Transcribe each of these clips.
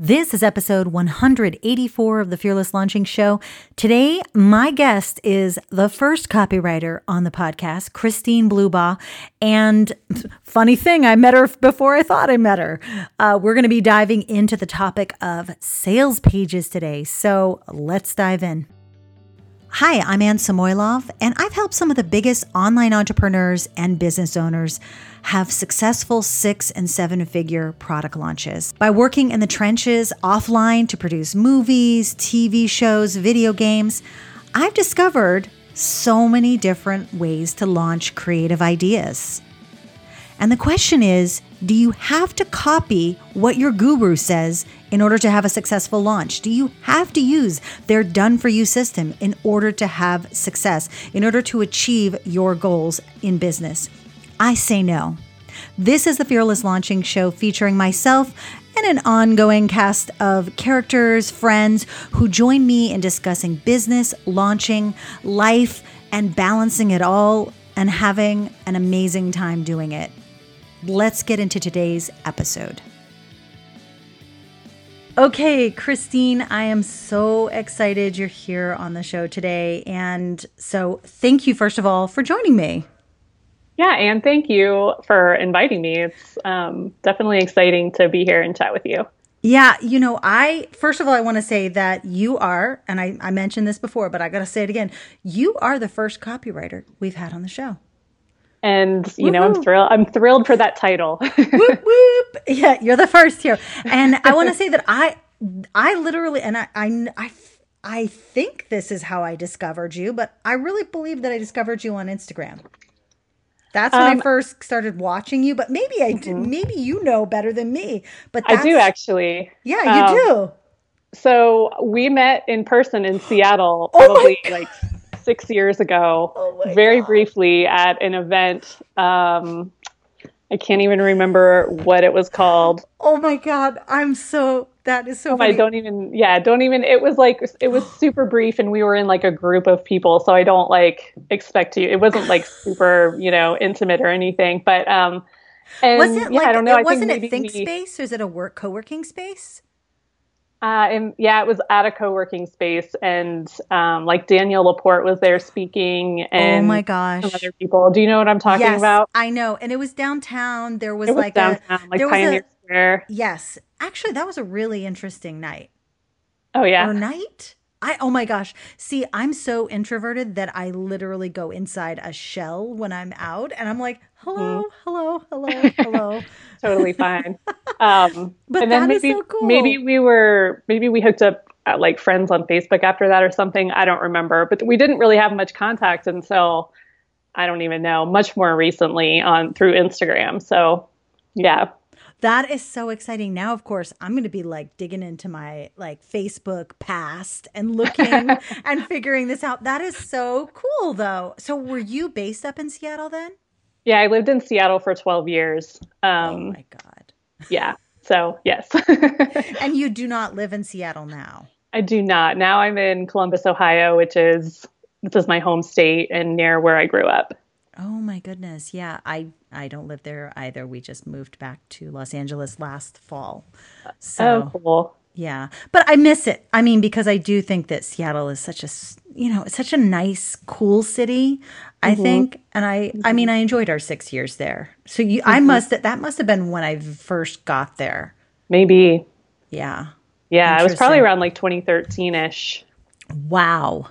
This is episode 184 of the Fearless Launching Show. Today, my guest is the first copywriter on the podcast, Christine Blubaugh. And funny thing, I met her before I thought I met her. Uh, we're going to be diving into the topic of sales pages today. So let's dive in. Hi, I'm Anne Samoilov, and I've helped some of the biggest online entrepreneurs and business owners have successful six and seven figure product launches by working in the trenches offline to produce movies, TV shows, video games. I've discovered so many different ways to launch creative ideas. And the question is do you have to copy what your guru says in order to have a successful launch? Do you have to use their done for you system in order to have success, in order to achieve your goals in business? I say no. This is the Fearless Launching Show featuring myself and an ongoing cast of characters, friends who join me in discussing business, launching, life, and balancing it all and having an amazing time doing it. Let's get into today's episode. Okay, Christine, I am so excited you're here on the show today. And so, thank you, first of all, for joining me. Yeah, and thank you for inviting me. It's um, definitely exciting to be here and chat with you. Yeah, you know, I first of all, I want to say that you are, and I, I mentioned this before, but I got to say it again. You are the first copywriter we've had on the show and you know i'm thrilled i'm thrilled for that title whoop, whoop. yeah you're the first here and i want to say that i i literally and I, I i i think this is how i discovered you but i really believe that i discovered you on instagram that's when um, I first started watching you, but maybe I do, mm-hmm. maybe you know better than me. But I do actually. Yeah, you um, do. So we met in person in Seattle, oh probably oh like six years ago, oh very God. briefly at an event. Um, I can't even remember what it was called. Oh my God. I'm so, that is so oh, I don't even, yeah, don't even, it was like, it was super brief and we were in like a group of people. So I don't like expect you, it wasn't like super, you know, intimate or anything. But, um, and was it yeah, like, I don't know. It, wasn't it Think we, Space or is it a work co working space? Uh, and yeah, it was at a co-working space, and um, like Danielle LaPorte was there speaking, oh and oh my gosh, other people. Do you know what I'm talking yes, about? I know, and it was downtown. There was, was like downtown, a like there Pioneer was a, Square. Yes, actually, that was a really interesting night. Oh yeah, or night. I oh my gosh. See, I'm so introverted that I literally go inside a shell when I'm out and I'm like, hello, mm-hmm. hello, hello, hello. totally fine. Um but and then maybe so cool. maybe we were maybe we hooked up at, like friends on Facebook after that or something. I don't remember. But we didn't really have much contact until I don't even know, much more recently on through Instagram. So yeah, that is so exciting. Now, of course, I'm going to be like digging into my like Facebook past and looking and figuring this out. That is so cool, though. So, were you based up in Seattle then? Yeah, I lived in Seattle for 12 years. Um, oh my God. Yeah. So, yes. and you do not live in Seattle now? I do not. Now I'm in Columbus, Ohio, which is this is my home state and near where I grew up. Oh my goodness. Yeah, I I don't live there either. We just moved back to Los Angeles last fall. So oh, cool. Yeah. But I miss it. I mean, because I do think that Seattle is such a, you know, it's such a nice, cool city, I mm-hmm. think. And I mm-hmm. I mean, I enjoyed our 6 years there. So you mm-hmm. I must that must have been when I first got there. Maybe. Yeah. Yeah, it was probably around like 2013ish. Wow.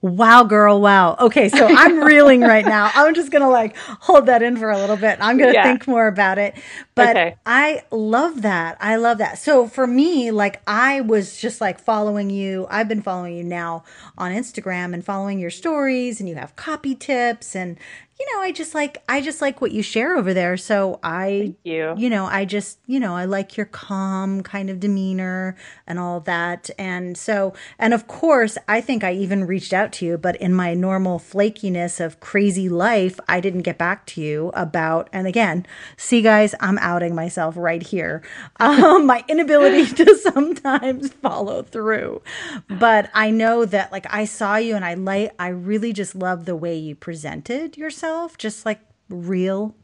Wow, girl, wow. Okay, so I'm reeling right now. I'm just going to like hold that in for a little bit. I'm going to yeah. think more about it. But okay. I love that. I love that. So for me, like I was just like following you. I've been following you now on Instagram and following your stories and you have copy tips and you know, I just like I just like what you share over there. So I Thank you. you know, I just, you know, I like your calm kind of demeanor and all that. And so and of course, I think I even reached out to you, but in my normal flakiness of crazy life, I didn't get back to you about and again, see guys, I'm outing myself right here. Um, my inability to sometimes follow through. But I know that like I saw you and I like I really just love the way you presented yourself just like real.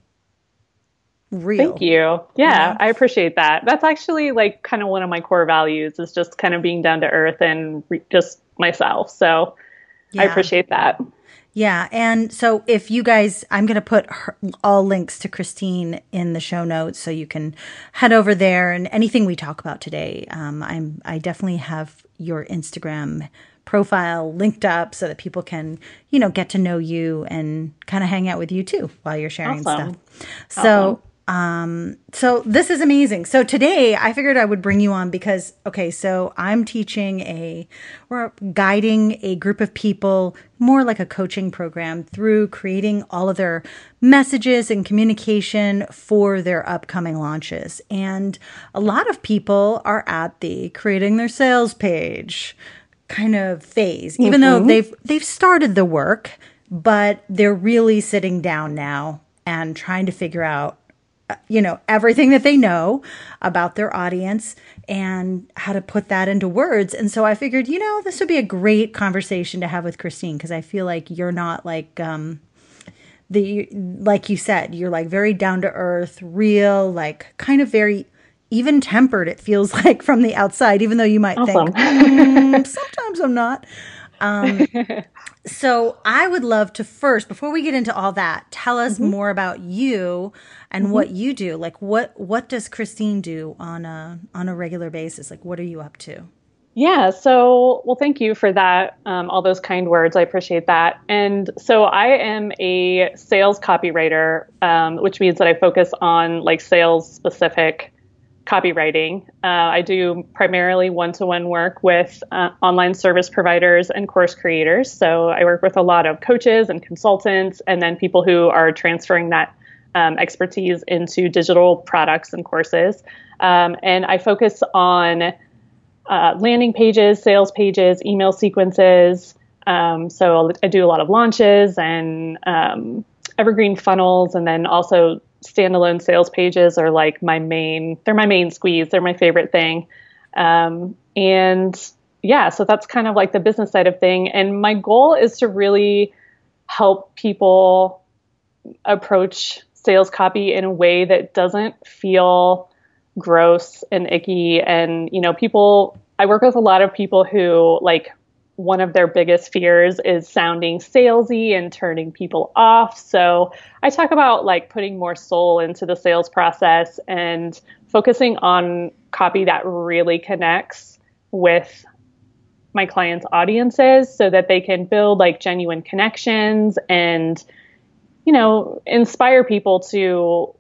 real. Thank you. Yeah, I appreciate that. That's actually like kind of one of my core values is just kind of being down to earth and re- just myself. So yeah. I appreciate that. Yeah. And so if you guys, I'm going to put her, all links to Christine in the show notes so you can head over there and anything we talk about today. Um, I'm, I definitely have your Instagram profile linked up so that people can, you know, get to know you and kind of hang out with you too while you're sharing awesome. stuff. So, awesome. Um, so this is amazing. So today I figured I would bring you on because, okay, so I'm teaching a, we're guiding a group of people more like a coaching program through creating all of their messages and communication for their upcoming launches. And a lot of people are at the creating their sales page kind of phase, even mm-hmm. though they've, they've started the work, but they're really sitting down now and trying to figure out you know, everything that they know about their audience and how to put that into words. And so I figured, you know, this would be a great conversation to have with Christine because I feel like you're not like um the like you said, you're like very down to earth, real, like kind of very even tempered it feels like from the outside even though you might awesome. think mm, sometimes I'm not. Um So I would love to first, before we get into all that, tell us mm-hmm. more about you and mm-hmm. what you do. Like what what does Christine do on a on a regular basis? Like what are you up to? Yeah, so well, thank you for that. Um, all those kind words, I appreciate that. And so I am a sales copywriter, um, which means that I focus on like sales specific copywriting. Uh, I do primarily one to one work with uh, online service providers and course creators. So I work with a lot of coaches and consultants, and then people who are transferring that um, expertise into digital products and courses. Um, and I focus on uh, landing pages, sales pages, email sequences. Um, so I do a lot of launches and um, evergreen funnels, and then also standalone sales pages are like my main they're my main squeeze. They're my favorite thing. Um, and yeah so that's kind of like the business side of thing. And my goal is to really help people approach sales copy in a way that doesn't feel gross and icky. And you know people i work with a lot of people who like one of their biggest fears is sounding salesy and turning people off. So I talk about like putting more soul into the sales process and focusing on copy that really connects with my clients' audiences so that they can build like genuine connections and you know inspire people to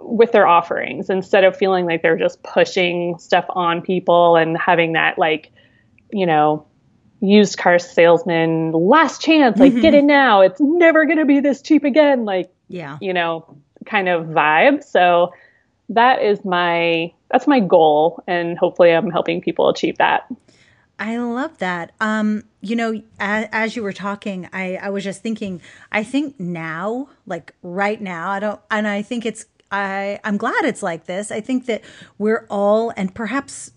with their offerings instead of feeling like they're just pushing stuff on people and having that like you know used car salesman last chance like mm-hmm. get it now it's never going to be this cheap again like yeah you know kind of vibe so that is my that's my goal and hopefully i'm helping people achieve that I love that. Um, you know, as, as, you were talking, I, I was just thinking, I think now, like right now, I don't, and I think it's, I, I'm glad it's like this. I think that we're all, and perhaps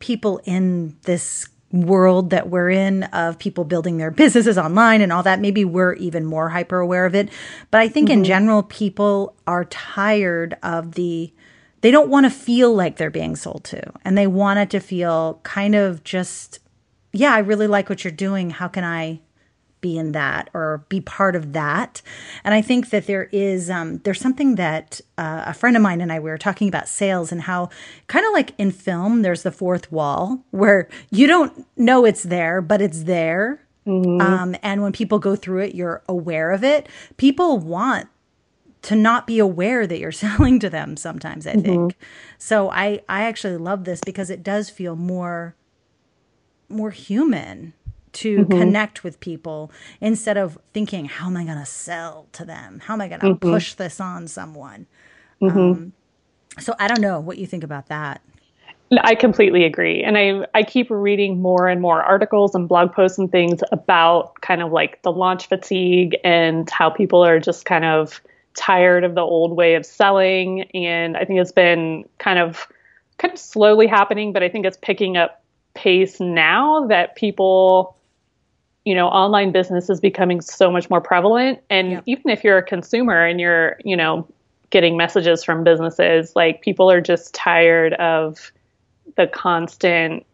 people in this world that we're in of people building their businesses online and all that maybe we're even more hyper aware of it but i think mm-hmm. in general people are tired of the they don't want to feel like they're being sold to and they want it to feel kind of just yeah i really like what you're doing how can i be in that or be part of that. And I think that there is um, there's something that uh, a friend of mine and I we were talking about sales and how kind of like in film there's the fourth wall where you don't know it's there but it's there. Mm-hmm. Um, and when people go through it, you're aware of it. People want to not be aware that you're selling to them sometimes i mm-hmm. think so i i actually love this because it does feel more more human to mm-hmm. connect with people instead of thinking, how am I going to sell to them? How am I going to mm-hmm. push this on someone? Mm-hmm. Um, so I don't know what you think about that. I completely agree. And I, I keep reading more and more articles and blog posts and things about kind of like the launch fatigue and how people are just kind of tired of the old way of selling. And I think it's been kind of kind of slowly happening, but I think it's picking up pace now that people you know, online business is becoming so much more prevalent. And yep. even if you're a consumer and you're, you know, getting messages from businesses. Like people are just tired of the constant,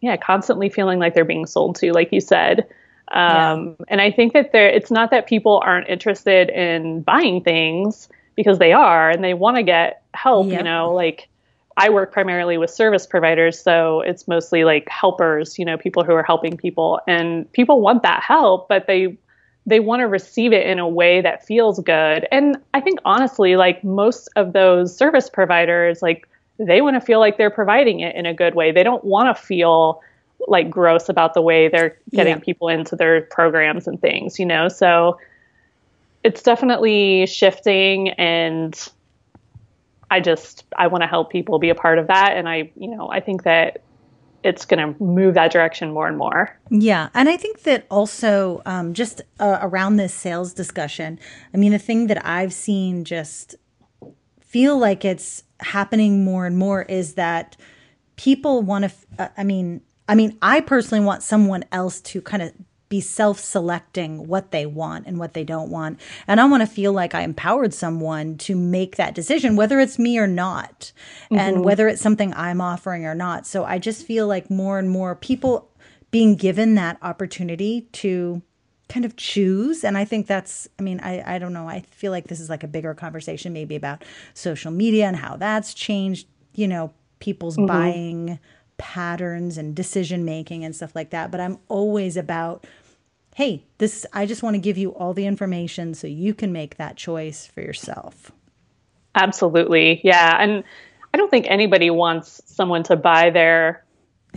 yeah, constantly feeling like they're being sold to, like you said. Um, yeah. And I think that there, it's not that people aren't interested in buying things because they are and they want to get help. Yep. You know, like I work primarily with service providers, so it's mostly like helpers. You know, people who are helping people, and people want that help, but they they want to receive it in a way that feels good. And I think honestly, like most of those service providers, like they want to feel like they're providing it in a good way. They don't want to feel like gross about the way they're getting yeah. people into their programs and things, you know? So it's definitely shifting and I just I want to help people be a part of that and I, you know, I think that it's going to move that direction more and more. Yeah. And I think that also um, just uh, around this sales discussion, I mean, a thing that I've seen just feel like it's happening more and more is that people want to, uh, I mean, I mean, I personally want someone else to kind of be self selecting what they want and what they don't want. And I want to feel like I empowered someone to make that decision, whether it's me or not, mm-hmm. and whether it's something I'm offering or not. So I just feel like more and more people being given that opportunity to kind of choose. And I think that's, I mean, I, I don't know. I feel like this is like a bigger conversation maybe about social media and how that's changed, you know, people's mm-hmm. buying patterns and decision making and stuff like that. But I'm always about, hey, this, I just want to give you all the information so you can make that choice for yourself. Absolutely. Yeah. And I don't think anybody wants someone to buy their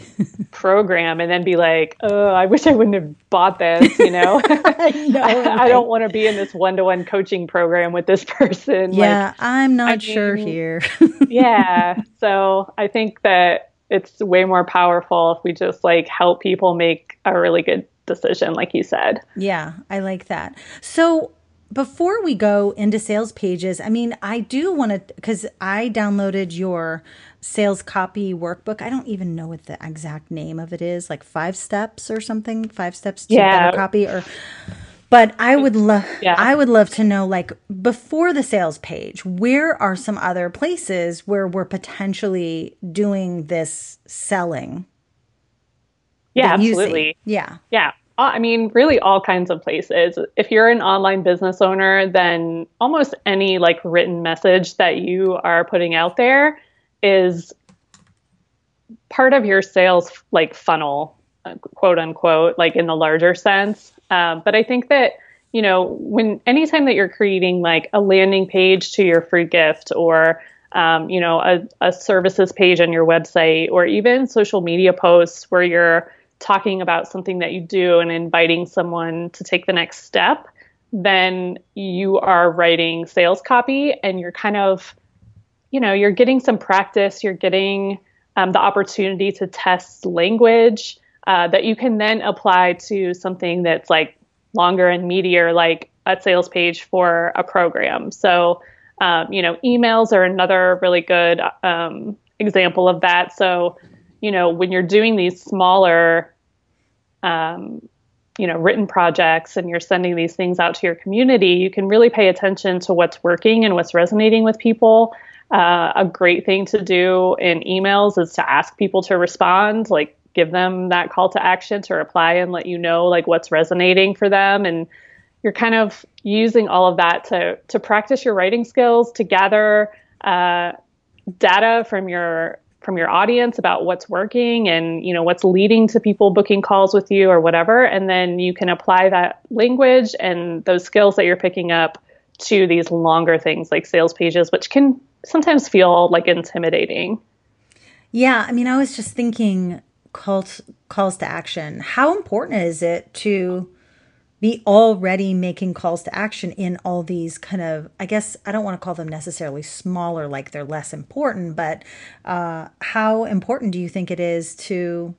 program and then be like, oh, I wish I wouldn't have bought this, you know? I, I, I, don't want to be in this one to one coaching program with this person. Yeah, like, I'm not I mean, sure here. yeah. So I think that it's way more powerful if we just like help people make a really good decision like you said. Yeah i like that. So before we go into sales pages i mean i do want to because i downloaded your sales copy workbook. I don't even know what the exact name of it is like five steps or something? Five steps to yeah. better copy or but I would love yeah. I would love to know like before the sales page, where are some other places where we're potentially doing this selling? Yeah, absolutely. Yeah. Yeah. Uh, I mean, really all kinds of places. If you're an online business owner, then almost any like written message that you are putting out there is part of your sales like funnel, uh, quote unquote, like in the larger sense. Um, but I think that you know when anytime that you're creating like a landing page to your free gift or um, you know a, a services page on your website or even social media posts where you're talking about something that you do and inviting someone to take the next step then you are writing sales copy and you're kind of you know you're getting some practice. You're getting um, the opportunity to test language uh, that you can then apply to something that's like longer and meatier, like a sales page for a program. So, um, you know, emails are another really good um, example of that. So, you know, when you're doing these smaller, um, you know, written projects and you're sending these things out to your community, you can really pay attention to what's working and what's resonating with people. Uh, a great thing to do in emails is to ask people to respond. Like, give them that call to action to reply and let you know like what's resonating for them. And you're kind of using all of that to to practice your writing skills to gather uh, data from your from your audience about what's working and you know what's leading to people booking calls with you or whatever. And then you can apply that language and those skills that you're picking up to these longer things like sales pages which can sometimes feel like intimidating. Yeah i mean i was just thinking calls calls to action. How important is it to be already making calls to action in all these kind of i guess i don't want to call them necessarily smaller like they're less important but uh, how important do you think it is to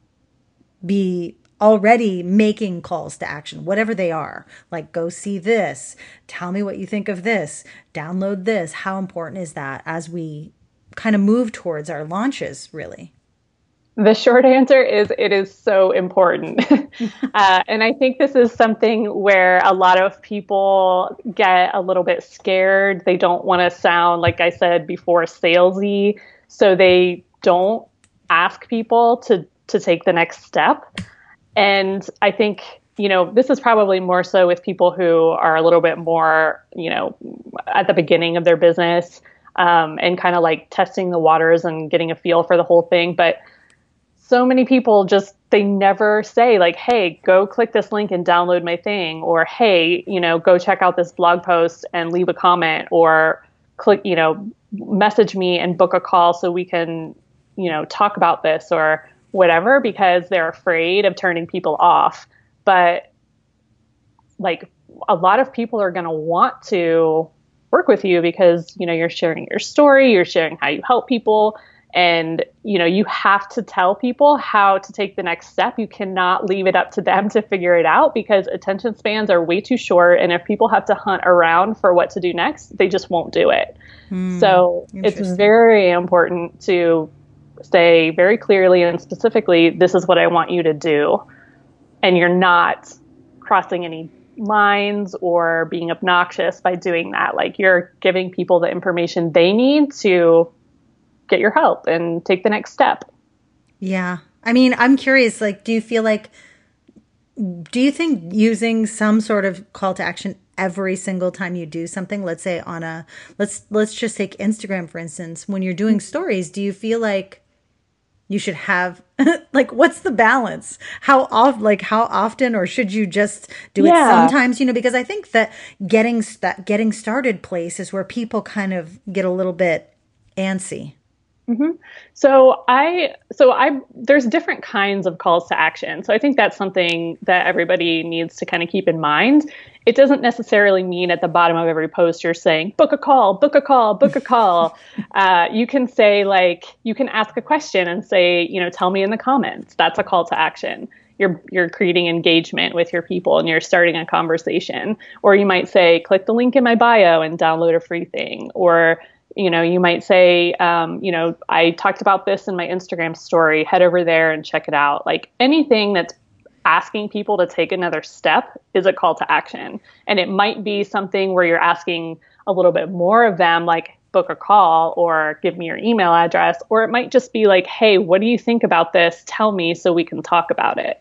be already making calls to action whatever they are? Like go see this tell me what you think of this download this. How important is that as we kind of move towards our launches really The short answer is it is so important. uh, and I think this is something where a lot of people get a little bit scared. They don't want to sound, like I said before, salesy. So they don't ask people to, to take the next step. And I think, you know, this is probably more so with people who are a little bit more, you know, at the beginning of their business um, and kind of like testing the waters and getting a feel for the whole thing. But so many people just they never say like hey go click this link and download my thing or hey you know go check out this blog post and leave a comment or click you know message me and book a call so we can you know talk about this or whatever because they're afraid of turning people off. But like a lot of people are going to want to work with you because you know you're sharing your story you're sharing how you help people and you know you have to tell people how to take the next step. You cannot leave it up to them to figure it out because attention spans are way too short. And if people have to hunt around for what to do next they just won't do it. Hmm, so it's very important to say very clearly and specifically this is what i want you to do. And you're not crossing any lines or being obnoxious by doing that. Like you're giving people the information they need to get your help and take the next step. Yeah. I mean, I'm curious like do you feel like do you think using some sort of call to action every single time you do something, let's say on a let's let's just take Instagram for instance, when you're doing stories, do you feel like you should have like what's the balance how often like how often or should you just do yeah. it sometimes you know because i think that getting that getting started place is where people kind of get a little bit antsy Mm-hmm. So I, so I, there's different kinds of calls to action. So I think that's something that everybody needs to kind of keep in mind. It doesn't necessarily mean at the bottom of every post you're saying book a call, book a call, book a call. uh, you can say like you can ask a question and say, you know, tell me in the comments. That's a call to action. You're, you're creating engagement with your people and you're starting a conversation. Or you might say, click the link in my bio and download a free thing. Or you know, you might say, um, you know, I talked about this in my Instagram story. Head over there and check it out. Like anything that's asking people to take another step is a call to action. And it might be something where you're asking a little bit more of them, like book a call or give me your email address. Or it might just be like, hey, what do you think about this? Tell me so we can talk about it.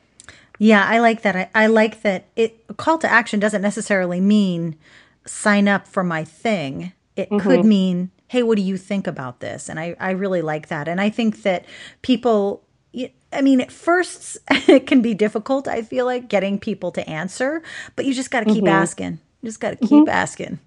Yeah, I like that. I, I like that it call to action doesn't necessarily mean sign up for my thing. It mm-hmm. could mean hey, what do you think about this? And I, I really like that. And I think that people, I mean, at first it can be difficult, I feel like, getting people to answer, but you just got to keep mm-hmm. asking. You just got to keep mm-hmm. asking.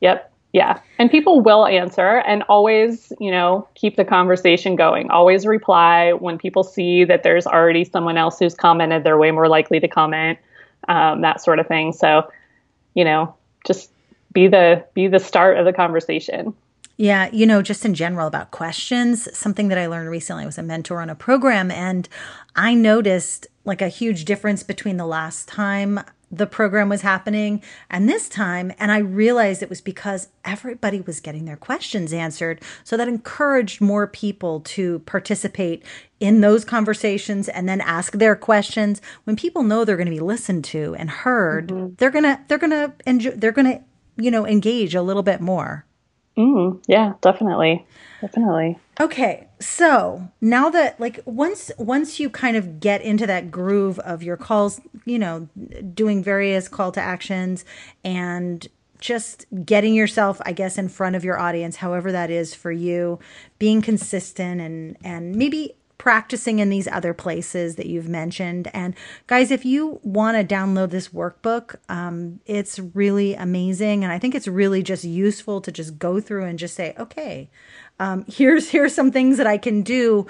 Yep. Yeah. And people will answer and always, you know, keep the conversation going. Always reply when people see that there's already someone else who's commented, they're way more likely to comment, um, that sort of thing. So, you know, just be the be the start of the conversation. Yeah, you know, just in general about questions, something that I learned recently I was a mentor on a program and I noticed like a huge difference between the last time the program was happening and this time and I realized it was because everybody was getting their questions answered. So that encouraged more people to participate in those conversations and then ask their questions. When people know they're going to be listened to and heard mm-hmm. they're going to they're going to enjoy they're going to you know engage a little bit more Mm, yeah, definitely. Definitely. Okay. So now that like once once you kind of get into that groove of your calls, you know, doing various call to actions and just getting yourself i guess in front of your audience however that is for you being consistent and and maybe practicing in these other places that you've mentioned. And guys, if you want to download this workbook, um, it's really amazing. And I think it's really just useful to just go through and just say, okay, um, here's here's some things that I can do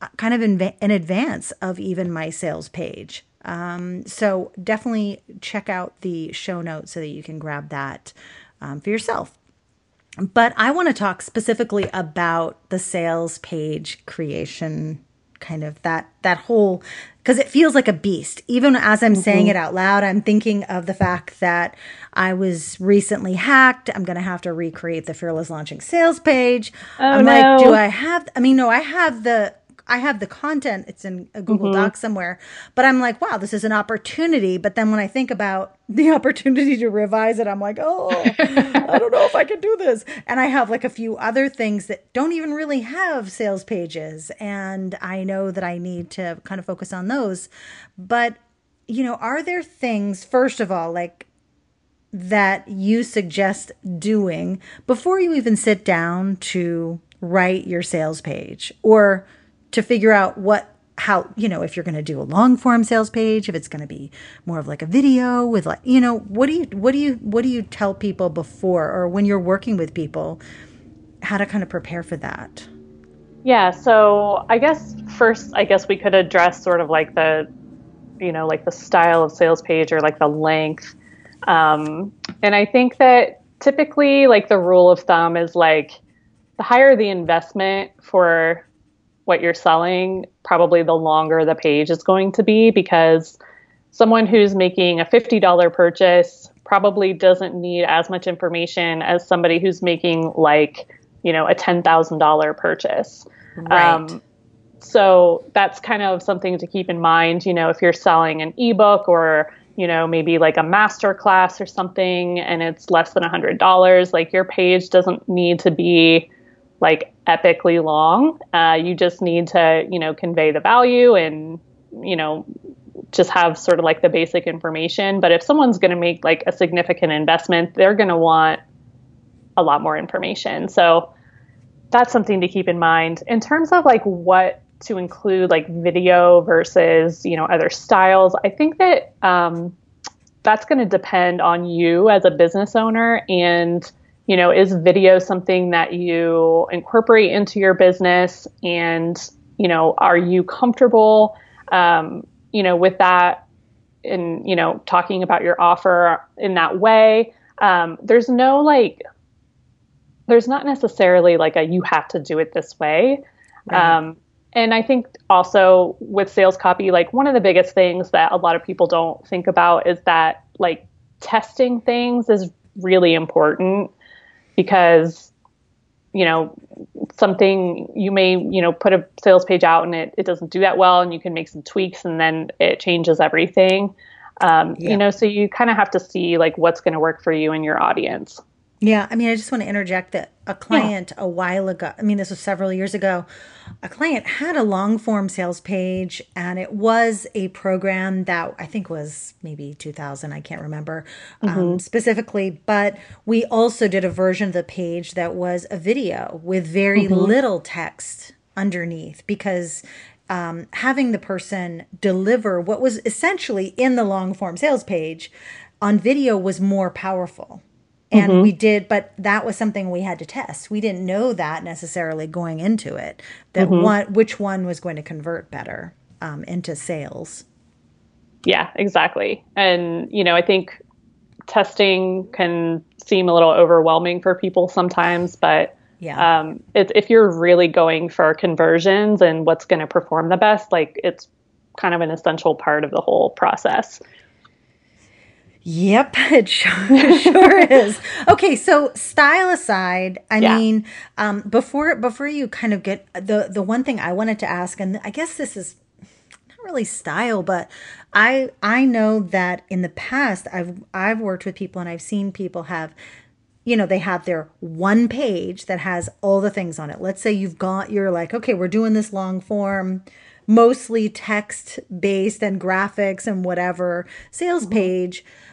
uh, kind of in, in advance of even my sales page. Um, so definitely check out the show notes so that you can grab that um, for yourself. But I want to talk specifically about the sales page creation kind of that that whole because it feels like a beast even as i'm mm-hmm. saying it out loud i'm thinking of the fact that i was recently hacked i'm going to have to recreate the fearless launching sales page oh, i'm no. like do i have i mean no i have the I have the content, it's in a Google mm-hmm. Doc somewhere, but I'm like, wow, this is an opportunity. But then when I think about the opportunity to revise it, I'm like, oh, I don't know if I can do this. And I have like a few other things that don't even really have sales pages. And I know that I need to kind of focus on those. But, you know, are there things, first of all, like, that you suggest doing before you even sit down to write your sales page or to figure out what how you know if you're going to do a long form sales page if it's going to be more of like a video with like you know what do you what do you what do you tell people before or when you're working with people how to kind of prepare for that? Yeah so i guess first i guess we could address sort of like the you know like the style of sales page or like the length. Um, and i think that typically like the rule of thumb is like the higher the investment for what you're selling, probably the longer the page is going to be because someone who's making a $50 purchase probably doesn't need as much information as somebody who's making like, you know, a $10,000 purchase. Right. Um, so that's kind of something to keep in mind, you know, if you're selling an ebook or you know, maybe like a master class or something and it's less than a $100, like your page doesn't need to be like epically long. Uh, you just need to, you know, convey the value and, you know, just have sort of like the basic information. But if someone's going to make like a significant investment, they're going to want a lot more information. So that's something to keep in mind. In terms of like what to include, like video versus, you know, other styles, I think that um, that's going to depend on you as a business owner and you know, is video something that you incorporate into your business? And, you know, are you comfortable, um, you know, with that and, you know, talking about your offer in that way? Um, there's no like, there's not necessarily like a you have to do it this way. Right. Um, and I think also with sales copy, like one of the biggest things that a lot of people don't think about is that like testing things is really important because you know something you may you know put a sales page out and it, it doesn't do that well and you can make some tweaks and then it changes everything um, yeah. you know so you kind of have to see like what's going to work for you and your audience yeah, I mean, I just want to interject that a client yeah. a while ago, I mean, this was several years ago, a client had a long form sales page and it was a program that I think was maybe 2000, I can't remember um, mm-hmm. um, specifically, but we also did a version of the page that was a video with very mm-hmm. little text underneath because um, having the person deliver what was essentially in the long form sales page on video was more powerful and mm-hmm. we did but that was something we had to test. We didn't know that necessarily going into it that mm-hmm. one which one was going to convert better um, into sales. Yeah exactly. And you know i think testing can seem a little overwhelming for people sometimes but yeah. um, it, if you're really going for conversions and what's going to perform the best like it's kind of an essential part of the whole process Yep, it sure, sure is. Okay, so style aside, I yeah. mean, um, before before you kind of get the the one thing I wanted to ask, and I guess this is not really style, but I I know that in the past I've I've worked with people and I've seen people have you know they have their one page that has all the things on it let's say you've got you're like okay we're doing this long form mostly text based and graphics and whatever sales mm-hmm.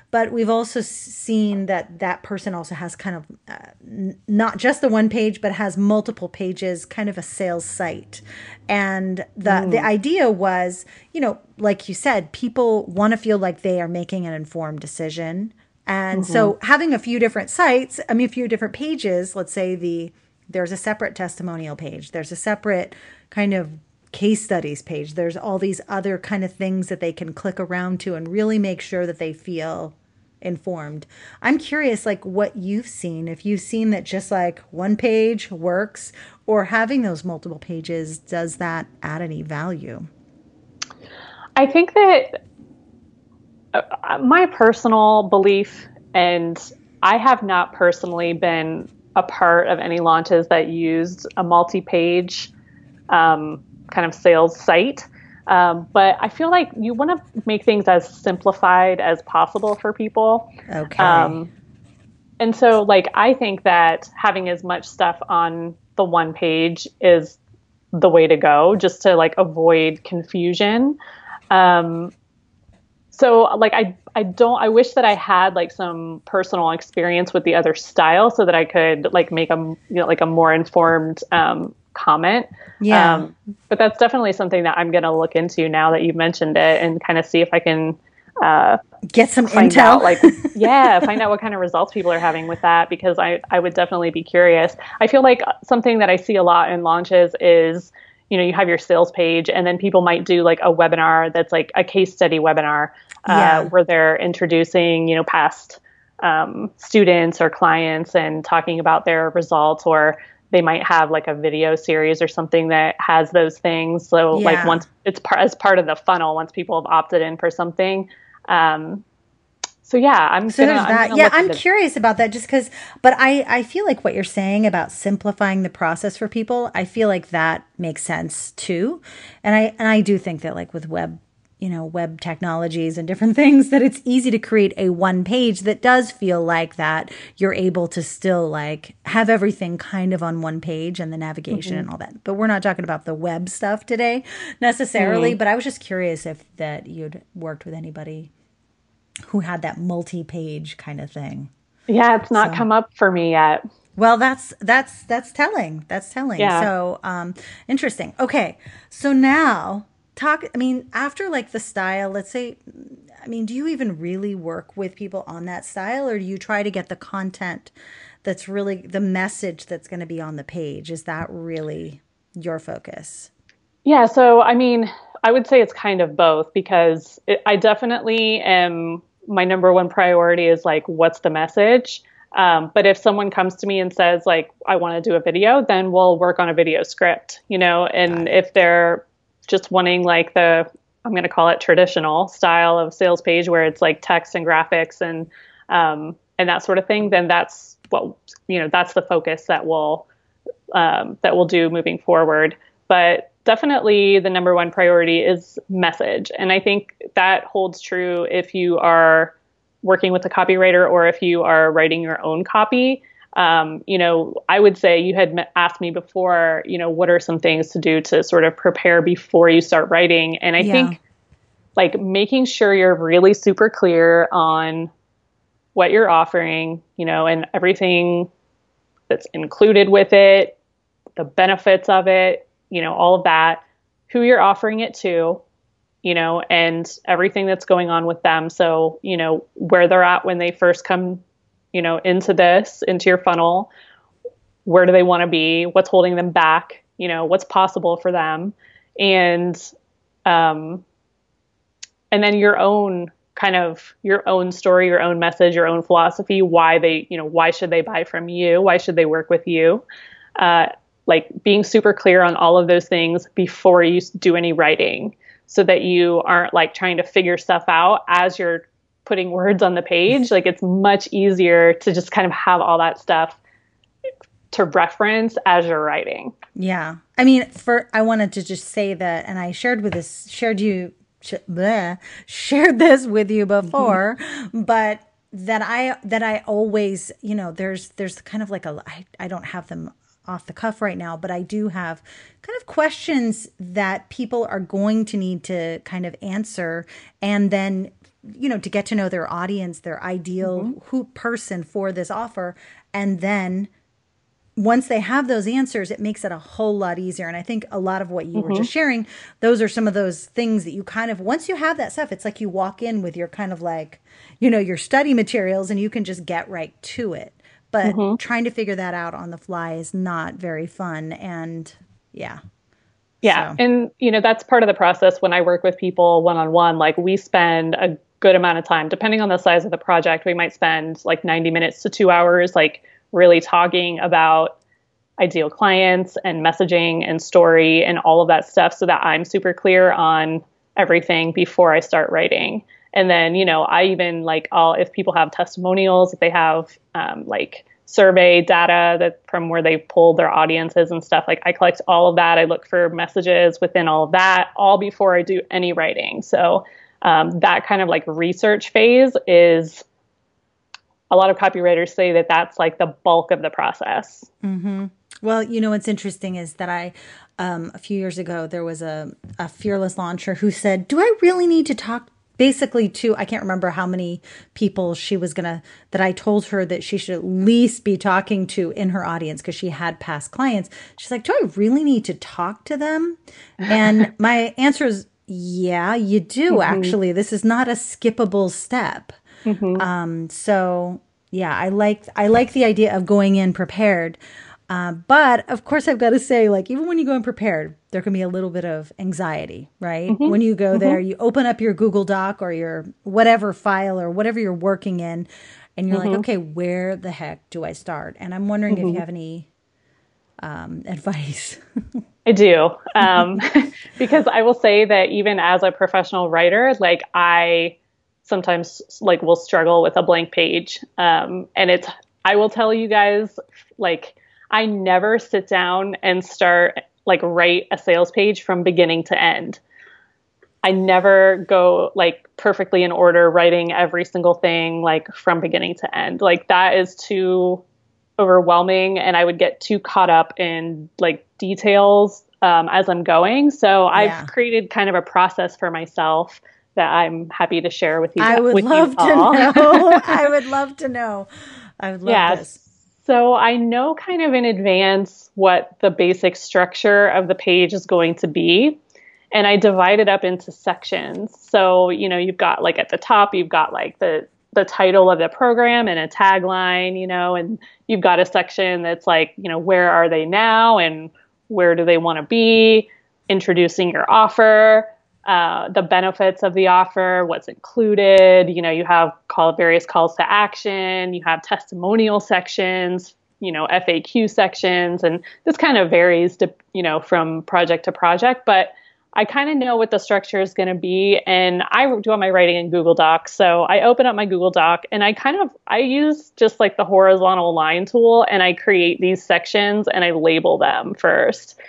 But we've also seen that that person also has kind of uh, n- not just the one page but has multiple pages kind of a sales site and the mm. the idea was you know like you said people want to feel like they are making an informed decision and mm-hmm. so having a few different sites i mean a few different pages let's say the there's a separate testimonial page there's a separate kind of case studies page. There's all these other kind of things that they can click around to and really make sure that they feel informed. I'm curious like what you've seen. If you've seen that just like one page works or having those multiple pages does that add any value? I think that uh, my personal belief and I have not personally been a part of any launches that used a multi-page um, kind of sales site. Um, but I feel like you want to make things as simplified as possible for people. Okay. Um, and so, like, I think that having as much stuff on the one page is the way to go, just to like avoid confusion. Um, so, like, I I don't. I wish that I had like some personal experience with the other style, so that I could like make a you know like a more informed um, comment. Yeah. Um, but that's definitely something that I'm going to look into now that you've mentioned it and kind of see if I can uh, get some find intel. Out, like, yeah, find out what kind of results people are having with that because I, I would definitely be curious. I feel like something that I see a lot in launches is, you know, you have your sales page and then people might do like a webinar that's like a case study webinar uh, yeah. where they're introducing, you know, past um, students or clients and talking about their results or they might have like a video series or something that has those things. So yeah. like once it's part as part of the funnel, once people have opted in for something. Um, so yeah, I'm so gonna, there's that. I'm yeah, I'm curious about that just because. But I I feel like what you're saying about simplifying the process for people, I feel like that makes sense too, and I and I do think that like with web you know web technologies and different things that it's easy to create a one page that does feel like that you're able to still like have everything kind of on one page and the navigation mm-hmm. and all that but we're not talking about the web stuff today necessarily mm-hmm. but i was just curious if that you'd worked with anybody who had that multi-page kind of thing yeah it's not so. come up for me yet well, that's that's that's telling. That's telling. Yeah. So, um, interesting. Okay, so now talk i mean after like the style let's say i mean do you even really work with people on that style or do you try to get the content that's really the message that's going to be on the page? Is that really your focus? Yeah so i mean i would say it's kind of both because it, i definitely am my number one priority is like what's the message? Um, but if someone comes to me and says like i want to do a video then we'll work on a video script you know and if they're just wanting like the I'm going to call it traditional style of sales page where it's like text and graphics and um, and that sort of thing, then that's what you know that's the focus that we'll um, that we'll do moving forward. But definitely the number one priority is message, and I think that holds true if you are working with a copywriter or if you are writing your own copy um, you know, I would say you had asked me before, you know, what are some things to do to sort of prepare before you start writing? And I yeah. think like making sure you're really super clear on what you're offering, you know, and everything that's included with it, the benefits of it, you know, all of that, who you're offering it to, you know, and everything that's going on with them. So, you know, where they're at when they first come you know, into this, into your funnel. Where do they want to be? What's holding them back? You know, what's possible for them? And um, and then your own kind of your own story, your own message, your own philosophy, why they, you know, why should they buy from you? Why should they work with you? Uh, like being super clear on all of those things before you do any writing so that you aren't like trying to figure stuff out as you're putting words on the page. Like it's much easier to just kind of have all that stuff to reference as you're writing. Yeah. I mean, for I wanted to just say that and I shared with this shared you sh- bleh, shared this with you before, mm-hmm. but that I that I always, you know, there's there's kind of like a I, I don't have them off the cuff right now, but I do have kind of questions that people are going to need to kind of answer and then you know to get to know their audience their ideal mm-hmm. who person for this offer and then once they have those answers it makes it a whole lot easier and i think a lot of what you mm-hmm. were just sharing those are some of those things that you kind of once you have that stuff it's like you walk in with your kind of like you know your study materials and you can just get right to it but mm-hmm. trying to figure that out on the fly is not very fun and yeah yeah. So. And, you know, that's part of the process when I work with people one on one. Like, we spend a good amount of time, depending on the size of the project. We might spend like 90 minutes to two hours, like really talking about ideal clients and messaging and story and all of that stuff so that I'm super clear on everything before I start writing. And then, you know, I even like, I'll, if people have testimonials, if they have um, like survey data that from where they pulled their audiences and stuff. Like I collect all of that. I look for messages within all of that, all before I do any writing. So um, that kind of like research phase is a lot of copywriters say that that's like the bulk of the process. Mm-hmm. Well, you know what's interesting is that I, um, a few years ago, there was a, a fearless launcher who said, "Do I really need to talk basically to I can't remember how many people she was gonna that I told her that she should at least be talking to in her audience because she had past clients. She's like, Do I really need to talk to them? And my answer is yeah, you do mm-hmm. actually. This is not a skippable step. Mm-hmm. Um, so yeah, I like I like the idea of going in prepared. Uh, but of course, I've got to say, like, even when you go in prepared, there can be a little bit of anxiety, right? Mm-hmm. When you go mm-hmm. there, you open up your Google Doc or your whatever file or whatever you're working in, and you're like, mm-hmm. okay, where the heck do I start? And I'm wondering if you mm-hmm. have any um, advice. I do. Um, because I will say that even as a professional writer, like, I sometimes like will struggle with a blank page. Um, and it's, I will tell you guys, like, I never sit down and start like write a sales page from beginning to end. I never go like perfectly in order writing every single thing like from beginning to end. Like that is too overwhelming and I would get too caught up in like details um, as I'm going. So yeah. I've created kind of a process for myself that I'm happy to share with you. I would love to know. I would love to know. I would love yes. this. So I know kind of in advance what the basic structure of the page is going to be. And I divide it up into sections. So, you know, you've got like at the top, you've got like the the title of the program and a tagline, you know, and you've got a section that's like, you know, where are they now and where do they want to be, introducing your offer, uh, the benefits of the offer, what's included. You know, you have call various calls to action, you have testimonial sections, you know, FAQ sections, and this kind of varies to, you know, from project to project, but I kind of know what the structure is going to be and I do all my writing in Google Docs. So I open up my Google Doc and I kind of I use just like the horizontal line tool and I create these sections and I label them first.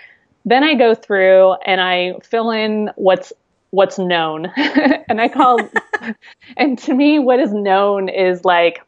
Then I go through and I fill in what's what's known. and I call, and to me, what is known is like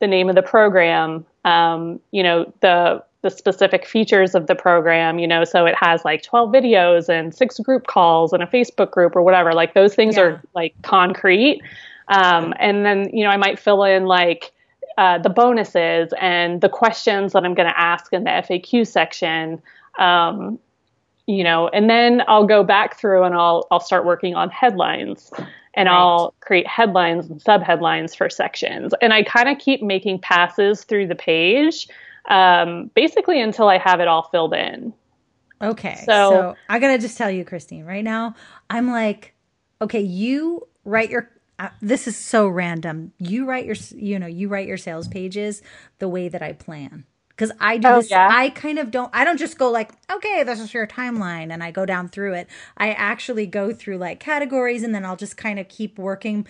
the name of the program, um, you know, the the specific features of the program, you know, so it has like 12 videos and six group calls and a Facebook group or whatever. Like those things yeah. are like concrete. Um, and then, you know, I might fill in like uh, the bonuses and the questions that I'm going to ask in the FAQ section. Um, you know, and then I'll go back through and I'll I'll start working on headlines and right. I'll create headlines and subheadlines for sections. And I kind of keep making passes through the page, um, basically until I have it all filled in. Okay. So, so I gotta just tell you, Christine, right now, I'm like, okay, you write your uh, this is so random. You write your, you know, you write your sales pages the way that I plan because I do oh, this. Yeah? I kind of don't. I don't just go like, okay, this is your timeline, and I go down through it. I actually go through like categories, and then I'll just kind of keep working.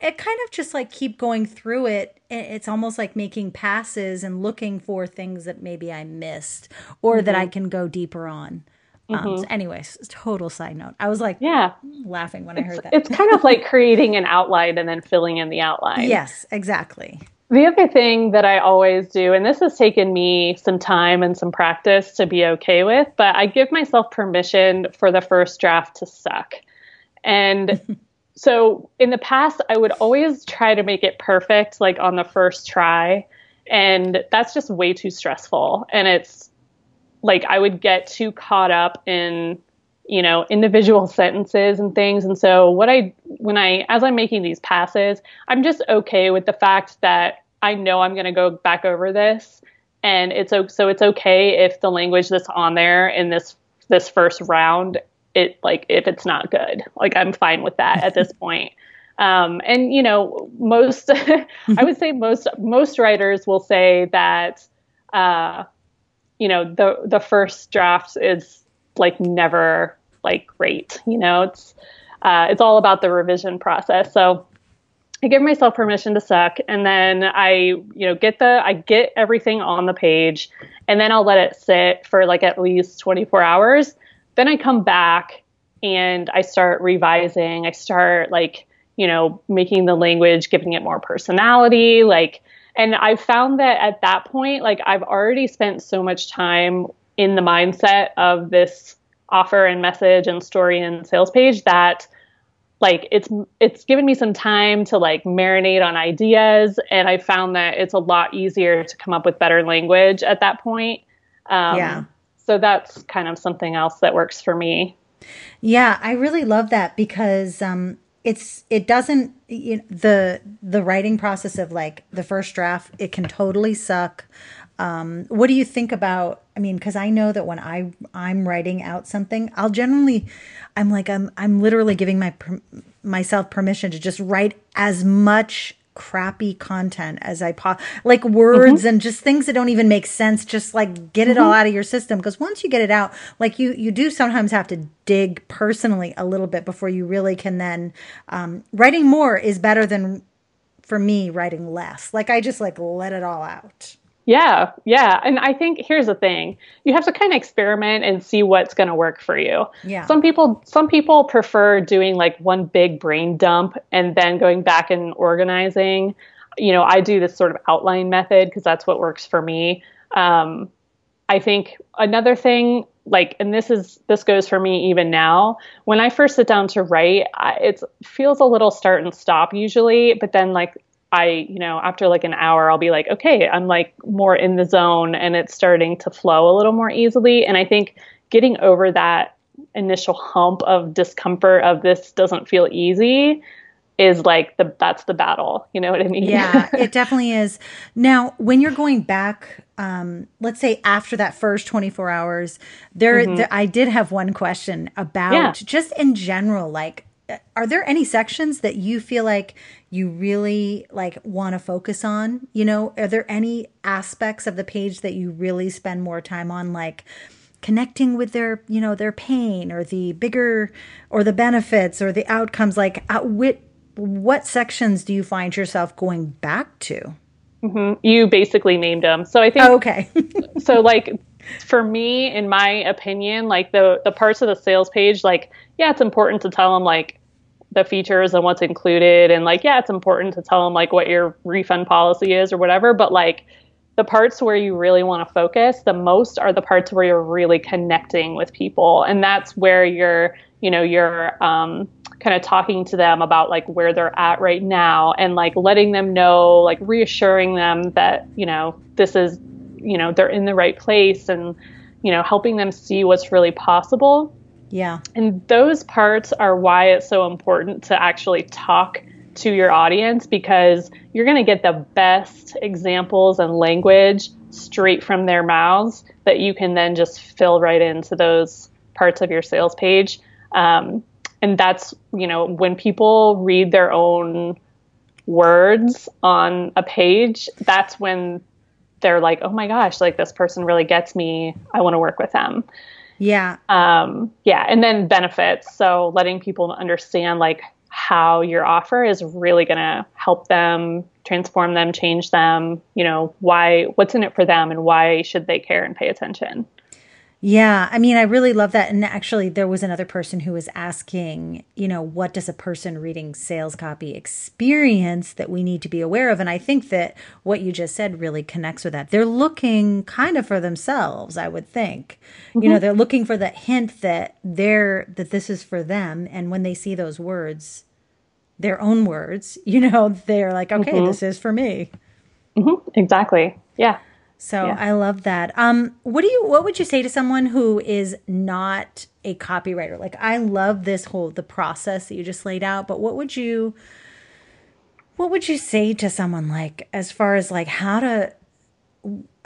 It kind of just like keep going through it. It's almost like making passes and looking for things that maybe I missed or mm-hmm. that I can go deeper on. Um, mm-hmm. Um, so anyways, total side note. I was like, yeah, laughing when it's, I heard that. It's kind of like creating an outline and then filling in the outline. Yes, exactly. The other thing that I always do, and this has taken me some time and some practice to be okay with, but I give myself permission for the first draft to suck. And so in the past, I would always try to make it perfect, like on the first try. And that's just way too stressful. And it's like I would get too caught up in you know individual sentences and things and so what i when i as i'm making these passes i'm just okay with the fact that I know I'm going to go back over this, and it's so it's okay if the language that's on there in this this first round it like if it's not good. Like I'm fine with that at this point. Um, and you know, most I would say most most writers will say that uh, you know the the first draft is like never like great. You know, it's uh, it's all about the revision process. So I give myself permission to suck and then I, you know, get the I get everything on the page and then I'll let it sit for like at least 24 hours. Then I come back and I start revising. I start like, you know, making the language, giving it more personality, like and I've found that at that point like I've already spent so much time in the mindset of this offer and message and story and sales page that like it's it's given me some time to like marinate on ideas and i found that it's a lot easier to come up with better language at that point. Um, yeah. so that's kind of something else that works for me. Yeah i really love that because um it's it doesn't you know, the the writing process of like the first draft it can totally suck um, what do you think about? I mean, because I know that when I I'm writing out something, I'll generally, I'm like I'm I'm literally giving my myself permission to just write as much crappy content as I po- like words mm-hmm. and just things that don't even make sense. Just like get it mm-hmm. all out of your system because once you get it out, like you you do sometimes have to dig personally a little bit before you really can then um, writing more is better than for me writing less. Like I just like let it all out. Yeah, yeah. And I think here's the thing. You have to kind of experiment and see what's going to work for you. Yeah. Some people some people prefer doing like one big brain dump and then going back and organizing. You know, I do this sort of outline method because that's what works for me. Um, I think another thing like and this is this goes for me even now when i first sit down to write it feels a little start and stop usually but then like I, you know, after like an hour, I'll be like, okay, I'm like more in the zone and it's starting to flow a little more easily. And I think getting over that initial hump of discomfort of this doesn't feel easy is like the that's the battle you know what i mean yeah it definitely is now when you're going back um let's say after that first 24 hours there, mm-hmm. there i did have one question about yeah. just in general like are there any sections that you feel like you really like want to focus on? You know are there any aspects of the page that you really spend more time on like connecting with their you know their pain or the bigger or the benefits or the outcomes? Like at what what sections do you find yourself going back to? Mm-hmm. you basically named them so i think oh, okay. so like for me in my opinion like the the parts of the sales page like yeah it's important to tell them like the features and what's included and like yeah it's important to tell them like what your refund policy is or whatever but like the parts where you really want to focus the most are the parts where you're really connecting with people. And that's where you're you know you're um, kind of talking to them about like where they're at right now and like letting them know like reassuring them that you know this is you know they're in the right place and you know helping them see what's really possible. Yeah. And those parts are why it's so important to actually talk to your audience because you're going to get the best examples and language straight from their mouths that you can then just fill right into those parts of your sales page. Um, and that's you know when people read their own words on a page that's when they're like, oh my gosh, like this person really gets me. I want to work with them. Yeah. Um, yeah. And then benefits. So letting people understand like how your offer is really going to help them transform them, change them, you know, why, what's in it for them and why should they care and pay attention. Yeah, I mean, I really love that. And actually, there was another person who was asking, you know, what does a person reading sales copy experience that we need to be aware of? And I think that what you just said really connects with that. They're looking kind of for themselves, I would think. Mm-hmm. You know, mm-hmm. they're looking for that hint that they're that this is for them. And when they see those words, their own words, you know, they're like, okay, mm-hmm. this is for me. Mm-hmm. Exactly. Yeah. So yeah. I love that. Um, what do you what would you say to someone who is not a copywriter? Like I love this whole the process that you just laid out, but what would you what would you say to someone like as far as like how to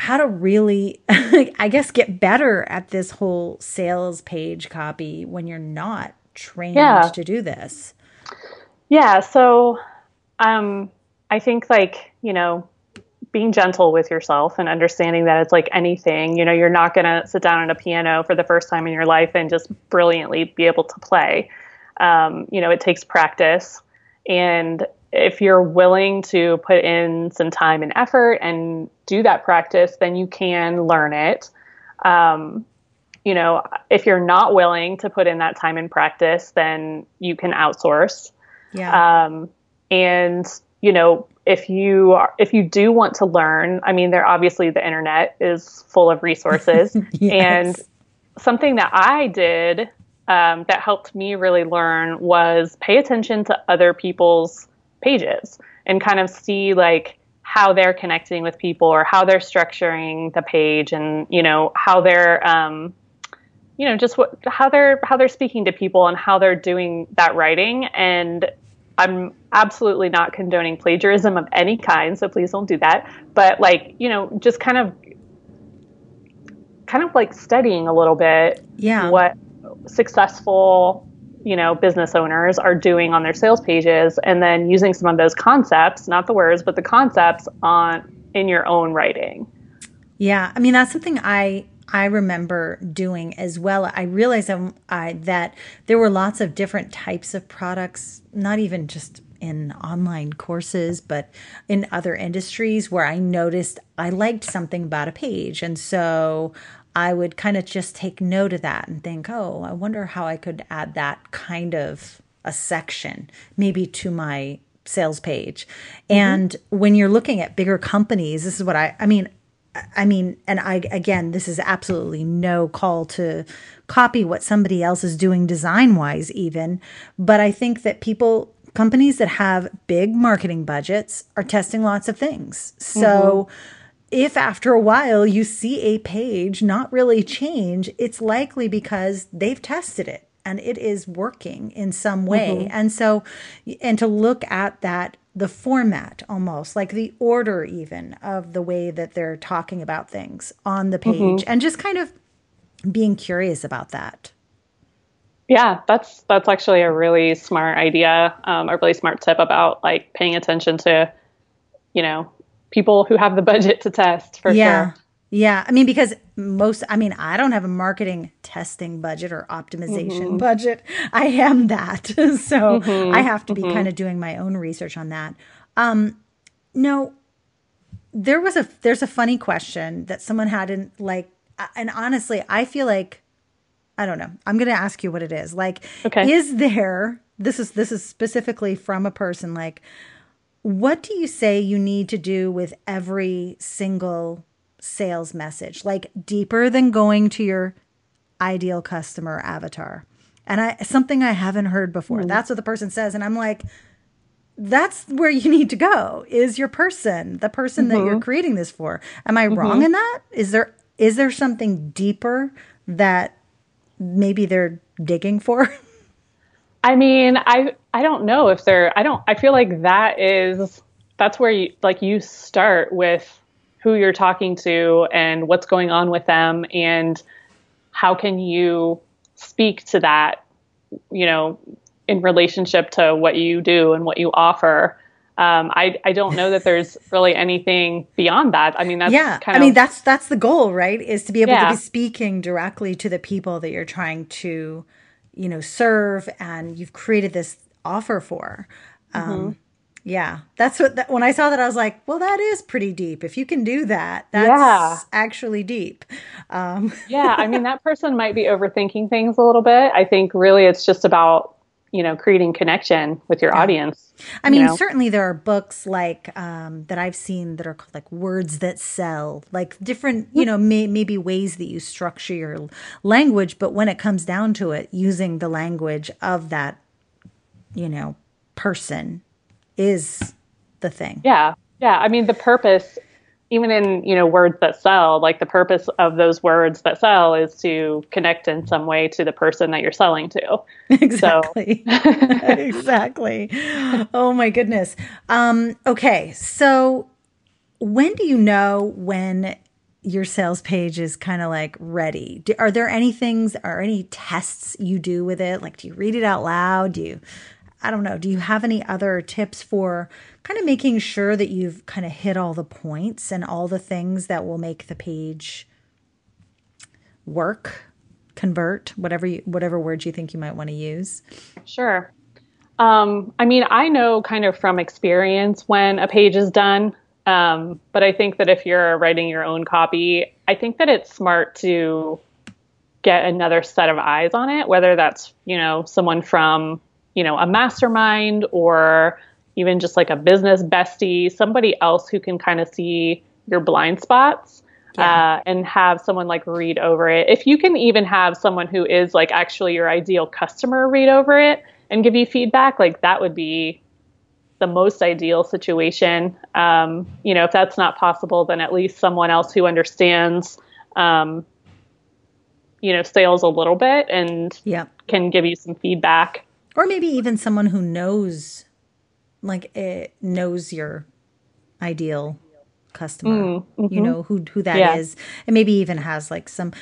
how to really I guess get better at this whole sales page copy when you're not trained yeah. to do this? Yeah, so um I think like, you know, being gentle with yourself and understanding that it's like anything you know you're not going to sit down at a piano for the first time in your life and just brilliantly be able to play um, you know it takes practice and if you're willing to put in some time and effort and do that practice, then you can learn it. Um, you know, if you're not willing to put in that time and practice, then you can outsource. Yeah. Um, and you know, if you are, if you do want to learn, I mean, there obviously the internet is full of resources, yes. and something that I did um, that helped me really learn was pay attention to other people's pages and kind of see like how they're connecting with people or how they're structuring the page and you know how they're um, you know just what how they're how they're speaking to people and how they're doing that writing and i'm absolutely not condoning plagiarism of any kind so please don't do that. But like you know just kind of kind of like studying a little bit yeah. what successful you know business owners are doing on their sales pages and then using some of those concepts not the words but the concepts on in your own writing. Yeah. I mean that's something i I remember doing as well. I realized I, that there were lots of different types of products, not even just in online courses, but in other industries where I noticed I liked something about a page. And so I would kind of just take note of that and think, oh, I wonder how I could add that kind of a section maybe to my sales page. Mm-hmm. And when you're looking at bigger companies, this is what I, I mean, I mean, and I, again, this is absolutely no call to copy what somebody else is doing design wise, even. But I think that people, companies that have big marketing budgets are testing lots of things. So, mm-hmm. if after a while you see a page not really change, it's likely because they've tested it and it is working in some way. Mm-hmm. And so, and to look at that the format almost like the order even of the way that they're talking about things on the page mm-hmm. and just kind of being curious about that yeah that's that's actually a really smart idea um, a really smart tip about like paying attention to you know people who have the budget to test for yeah. sure yeah, I mean because most I mean I don't have a marketing testing budget or optimization mm-hmm. budget. I am that. so mm-hmm. I have to be mm-hmm. kind of doing my own research on that. Um no there was a there's a funny question that someone had in like and honestly, I feel like I don't know. I'm going to ask you what it is. Like okay. is there this is this is specifically from a person like what do you say you need to do with every single sales message, like deeper than going to your ideal customer avatar. And I something I haven't heard before. Mm. That's what the person says and I'm like that's where you need to go is your person, the person mm-hmm. that you're mm-hmm. creating this for. Am I mm-hmm. wrong in that? Is there is there something deeper that maybe they're digging for? I mean, I I don't know if they're I don't I feel like that is that's where you like you start with who you're talking to and what's going on with them and how can you speak to that you know in relationship to what you do and what you offer um, I, I don't know that there's really anything beyond that. I mean, that's yeah. I mean, that's that's the goal, right? Is to be able yeah. to be speaking directly to the people that you're trying to, you know, serve, and you've created this offer for. Um, mm-hmm. Yeah, that's what. That, when I saw that, I was like, "Well, that is pretty deep. If you can do that, that's yeah. actually deep." Um. yeah, I mean, that person might be overthinking things a little bit. I think really, it's just about you know creating connection with your yeah. audience. I mean, know? certainly there are books like um, that I've seen that are called like words that sell, like different you know may, maybe ways that you structure your language. But when it comes down to it, using the language of that you know person is the thing. Yeah. Yeah. I mean, the purpose, even in, you know, words that sell, like the purpose of those words that sell is to connect in some way to the person that you're selling to. Exactly. So. exactly. Oh my goodness. Um, okay. So when do you know when your sales page is kind of like ready. Do, are there any things or any tests you do with it? Like, do you read it out loud? Do you I don't know, do you have any other tips for kind of making sure that you've kind of hit all the points and all the things that will make the page work, convert, whatever you, whatever words you think you might want to use? Sure. Um, I mean, I know kind of from experience when a page is done. Um, but I think that if you're writing your own copy, I think that it's smart to get another set of eyes on it, whether that's, you know, someone from, you know, a mastermind or even just like a business bestie, somebody else who can kind of see your blind spots. Yeah. Uh, and have someone like read over it. If you can even have someone who is like actually your ideal customer read over it and give you feedback, like that would be the most ideal situation. Um, you know, if that's not possible, then at least someone else who understands, um, you know, sales a little bit and yeah. can give you some feedback. Or maybe even someone who knows, like, it knows your ideal customer. Mm, mm-hmm. You know who who that yeah. is, and maybe even has like some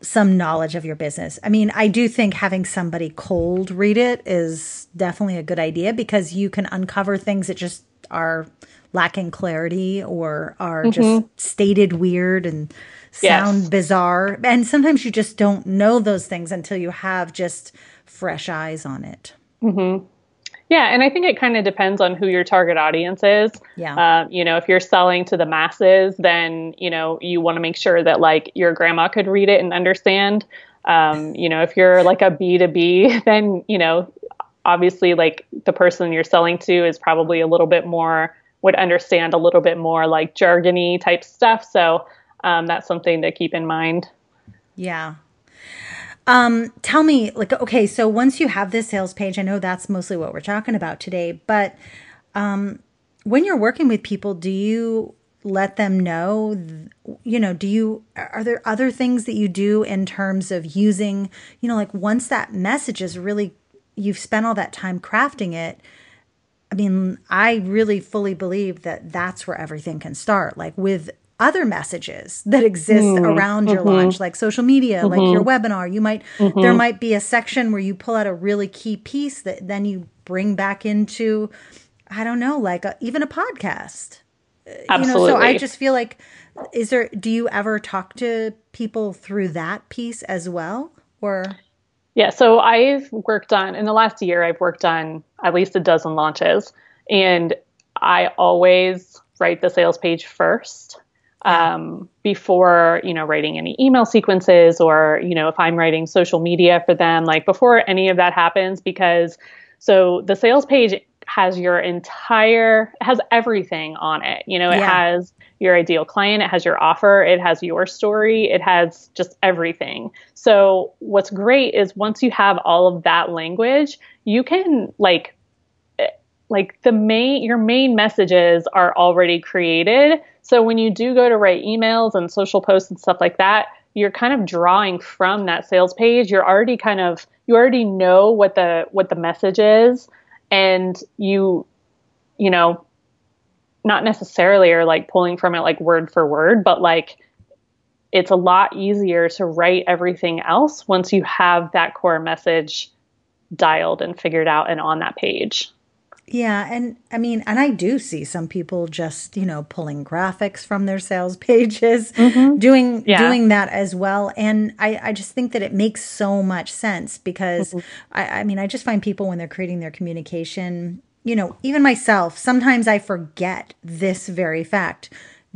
some knowledge of your business. I mean, I do think having somebody cold read it is definitely a good idea because you can uncover things that just are lacking clarity or are mm-hmm. just stated weird and sound yes. bizarre. And sometimes you just don't know those things until you have just fresh eyes on it. Mm-hmm. Yeah, and I think it kind of depends on who your target audience is. Yeah. Uh, you know, if you're selling to the masses, then you know you want to make sure that like your grandma could read it and understand. Um, you know, if you're like a B two B, then you know, obviously, like the person you're selling to is probably a little bit more would understand a little bit more like jargony type stuff. So um, that's something to keep in mind. Yeah, um, tell me, like, okay, so once you have this sales page, I know that's mostly what we're talking about today, but um, when you're working with people, do you let them know, you know, do you, are there other things that you do in terms of using, you know, like once that message is really, you've spent all that time crafting it, I mean, I really fully believe that that's where everything can start. Like with other messages that exist mm, around your mm-hmm. launch like social media mm-hmm. like your webinar you might mm-hmm. there might be a section where you pull out a really key piece that then you bring back into i don't know like a, even a podcast Absolutely. you know so i just feel like is there do you ever talk to people through that piece as well or yeah so i've worked on in the last year i've worked on at least a dozen launches and i always write the sales page first um, before you know writing any email sequences or you know if i'm writing social media for them like before any of that happens because so the sales page has your entire has everything on it you know it yeah. has your ideal client it has your offer it has your story it has just everything so what's great is once you have all of that language you can like like the main your main messages are already created. So when you do go to write emails and social posts and stuff like that you're kind of drawing from that sales page. You're already kind of you already know what the what the message is. And you you know not necessarily are like pulling from it like word for word but like it's a lot easier to write everything else once you have that core message dialed and figured out and on that page yeah, and I mean, and I do see some people just, you know, pulling graphics from their sales pages, mm-hmm. doing yeah. doing that as well. And I, I just think that it makes so much sense because mm-hmm. I, I mean, I just find people when they're creating their communication, you know, even myself, sometimes I forget this very fact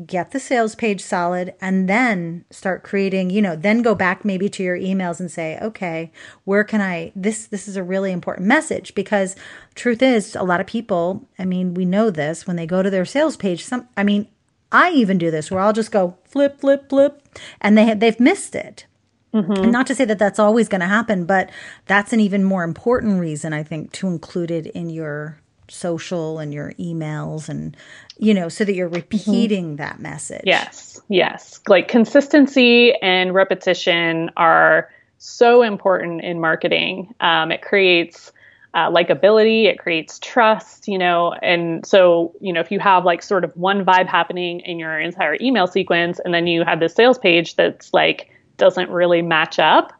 get the sales page solid and then start creating you know then go back maybe to your emails and say okay where can i this this is a really important message because truth is a lot of people i mean we know this when they go to their sales page some i mean i even do this where i'll just go flip flip flip and they they've missed it Mm-hmm. And not to say that that's always going to happen, but that's an even more important reason, I think, to include it in your social and your emails and you know so that you're mm-hmm. repeating mm-hmm. that message yes yes like consistency and repetition are so important in marketing um, it creates uh, likability it creates trust you know and so you know if you have like sort of one vibe happening in your entire email sequence and then you have this sales page that's like doesn't really match up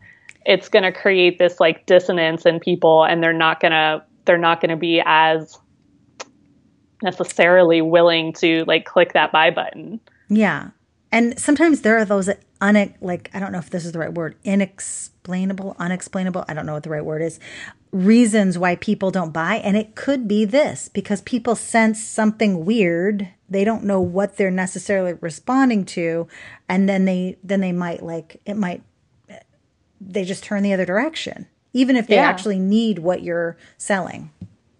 it's going to create this like dissonance in people and they're not going to they're not going to be as necessarily willing to like click that buy button. Yeah. And sometimes there are those un like I don't know if this is the right word, inexplainable, unexplainable, I don't know what the right word is, reasons why people don't buy and it could be this because people sense something weird, they don't know what they're necessarily responding to and then they then they might like it might they just turn the other direction even if they yeah. actually need what you're selling.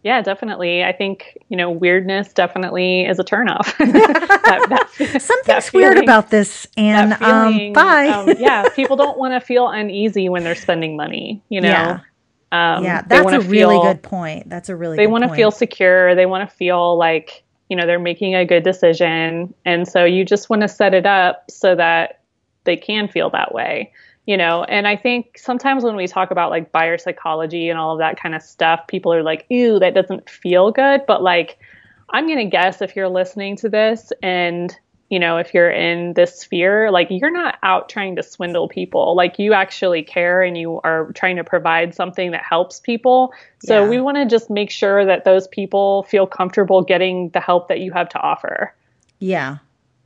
Yeah, definitely. I think, you know, weirdness definitely is a turnoff. that, that, Something's feeling, weird about this. And um, feeling, um, bye. um, yeah, people don't want to feel uneasy when they're spending money, you know? Yeah. Um, yeah, that's a really good point. That's a really they want to feel secure. They want to feel like, you know, they're making a good decision. And so you just want to set it up so that they can feel that way you know and i think sometimes when we talk about like buyer psychology and all of that kind of stuff people are like ew that doesn't feel good. But like i'm going to guess if you're listening to this and you know if you're in this sphere like you're not out trying to swindle people. Like you actually care and you are trying to provide something that helps people. So yeah. we want to just make sure that those people feel comfortable getting the help that you have to offer. Yeah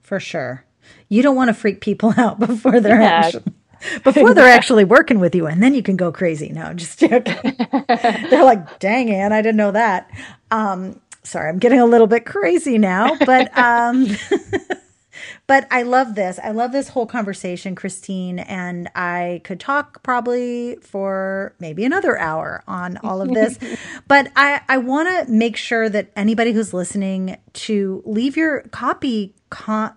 for sure. You don't want to freak people out before they're yeah. actually before they're actually working with you, and then you can go crazy. No, just joking. they're like, "Dang, Ann, I didn't know that." Um, sorry, I'm getting a little bit crazy now, but um, but I love this. I love this whole conversation, Christine, and I could talk probably for maybe another hour on all of this. but I I want to make sure that anybody who's listening to leave your copy. Con-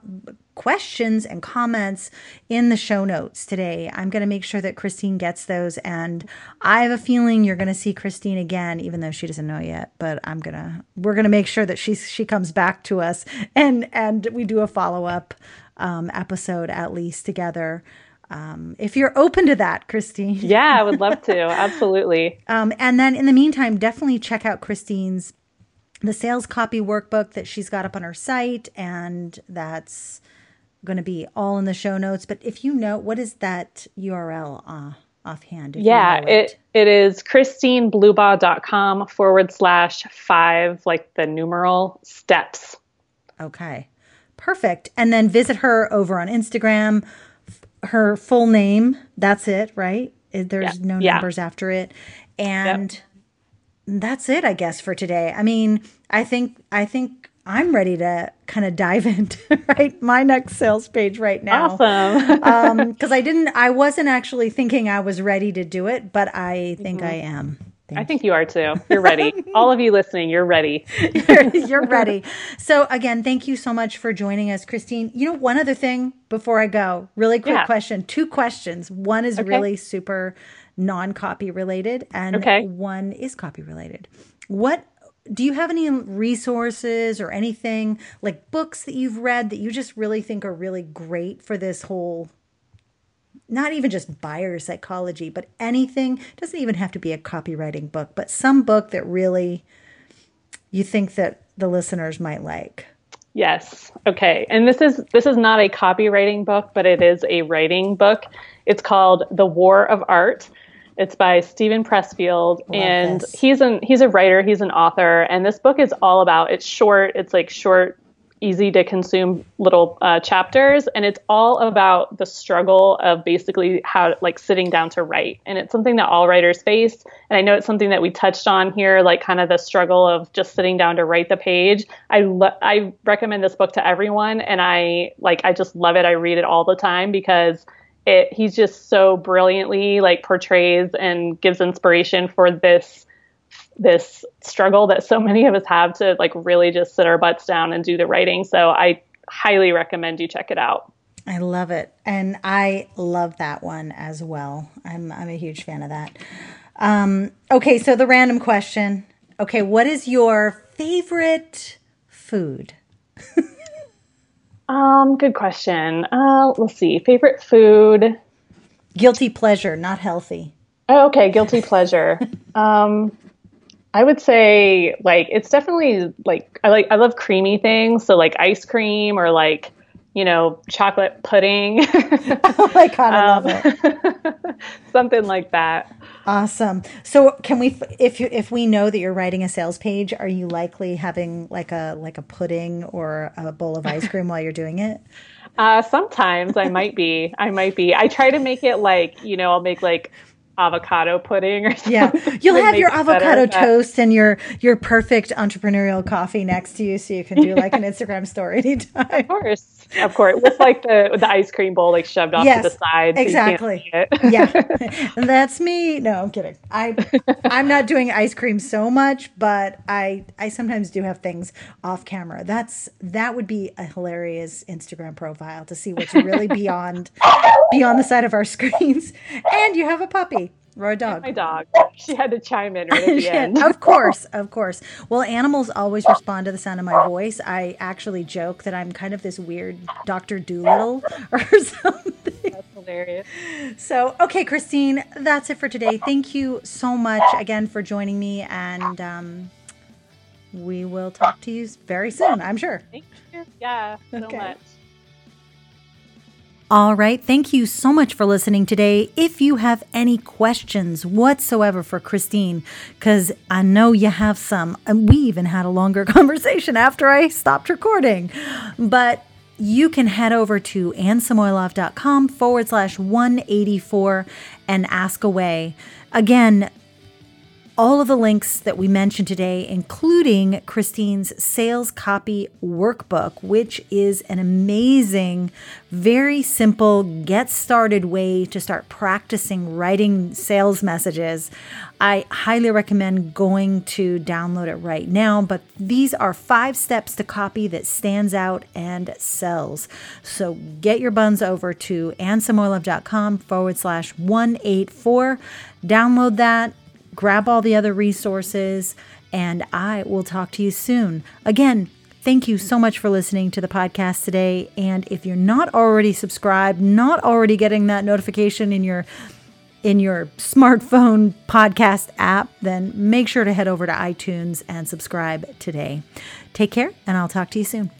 questions and comments in the show notes today. I'm going to make sure that Christine gets those. And I have a feeling you're going to see Christine again, even though she doesn't know yet. But I'm going to, we're going to make sure that she, she comes back to us and, and we do a follow up um, episode at least together. Um, if you're open to that, Christine. Yeah, I would love to. Absolutely. um, and then in the meantime, definitely check out Christine's the sales copy workbook that she's got up on her site, and that's going to be all in the show notes. But if you know, what is that URL uh, offhand? Yeah, you know it. it, it is christineblubaugh.com forward slash five, like the numeral steps. Okay, perfect. And then visit her over on Instagram. Her full name, that's it, right? There's yeah. no numbers yeah. after it. And yep. that's it, I guess, for today. I mean, I think, I think I'm ready to kind of dive into right my next sales page right now. Awesome. Because um, I didn't, I wasn't actually thinking I was ready to do it, but I think mm-hmm. I am. Thank I think you are too. You're ready. All of you listening, you're ready. you're, you're, ready. So again, thank you so much for joining us, Christine. You know, one other thing before I go, really quick yeah. question. Two questions. One is okay. really super non-copy related, and okay. one is copy related. What do you have any resources or anything like books that you've read that you just really think are really great for this whole not even just buyer psychology but anything? Doesn't even have to be a copywriting book but some book that really you think that the listeners might like? Yes. Okay. And this is this is not a copywriting book but it is a writing book. It's called the war of art it's by Steven Pressfield, Love and this. he's an he's a writer, he's an author, and this book is all about. It's short. It's like short, easy to consume little uh, chapters, and it's all about the struggle of basically how like sitting down to write. And it's something that all writers face. And I know it's something that we touched on here, like kind of the struggle of just sitting down to write the page. I lo- I recommend this book to everyone, and I like I just love it. I read it all the time because it he's just so brilliantly like portrays and gives inspiration for this this struggle that so many of us have to like really just sit our butts down and do the writing. So I highly recommend you check it out. I love it. And I love that one as well. I'm I'm a huge fan of that. Um, okay, so the random question. Okay, what is your favorite food? Um, good question. Uh, let's see. Favorite food. Guilty pleasure, not healthy. Oh, okay. Guilty pleasure. um, I would say like it's definitely like I like I love creamy things, so like ice cream or like you know chocolate pudding. oh my god, I um, love it. something like that. Awesome. So can we if you if we know that you're writing a sales page, are you likely having like a like a pudding or a bowl of ice cream while you're doing it? Uh, sometimes I might be. I might be. I try to make it like, you know, I'll make like avocado pudding or something. Yeah. You'll have your avocado toast and your your perfect entrepreneurial coffee next to you so you can do like an Instagram story anytime. Of course. Of course. With like the the ice cream bowl like shoved off yes, to the side. So exactly. yeah. That's me. No, I'm kidding. I I'm not doing ice cream so much, but I I sometimes do have things off camera. That's that would be a hilarious Instagram profile to see what's really beyond beyond the side of our screens. And you have a puppy or a dog. My dog. She had to chime in right at the end. of course, of course. Well, animals always respond to the sound of my voice. I actually joke that I'm kind of this weird Doctor Dolittle or something. That's hilarious. So, okay, Christine, that's it for today. Thank you so much again for joining me, and um, we will talk to you very soon. I'm sure. Thank you. Yeah, so okay. much. All right. Thank you so much for listening today. If you have any questions whatsoever for Christine, because I know you have some, and we even had a longer conversation after I stopped recording, but you can head over to annesamoilov.com forward slash 184 and ask away. Again, all of the links that we mentioned today, including Christine's sales copy workbook, which is an amazing, very simple, get started way to start practicing writing sales messages. I highly recommend going to download it right now. But these are five steps to copy that stands out and sells. So get your buns over to annesamoilov.com forward slash 184. Download that grab all the other resources, and I will talk to you soon. Again, thank you so much for listening to the podcast today. And if you're not already subscribed, not already getting that notification in your in your smartphone podcast app, then make sure to head over to iTunes and subscribe today. Take care, and I'll talk to you soon.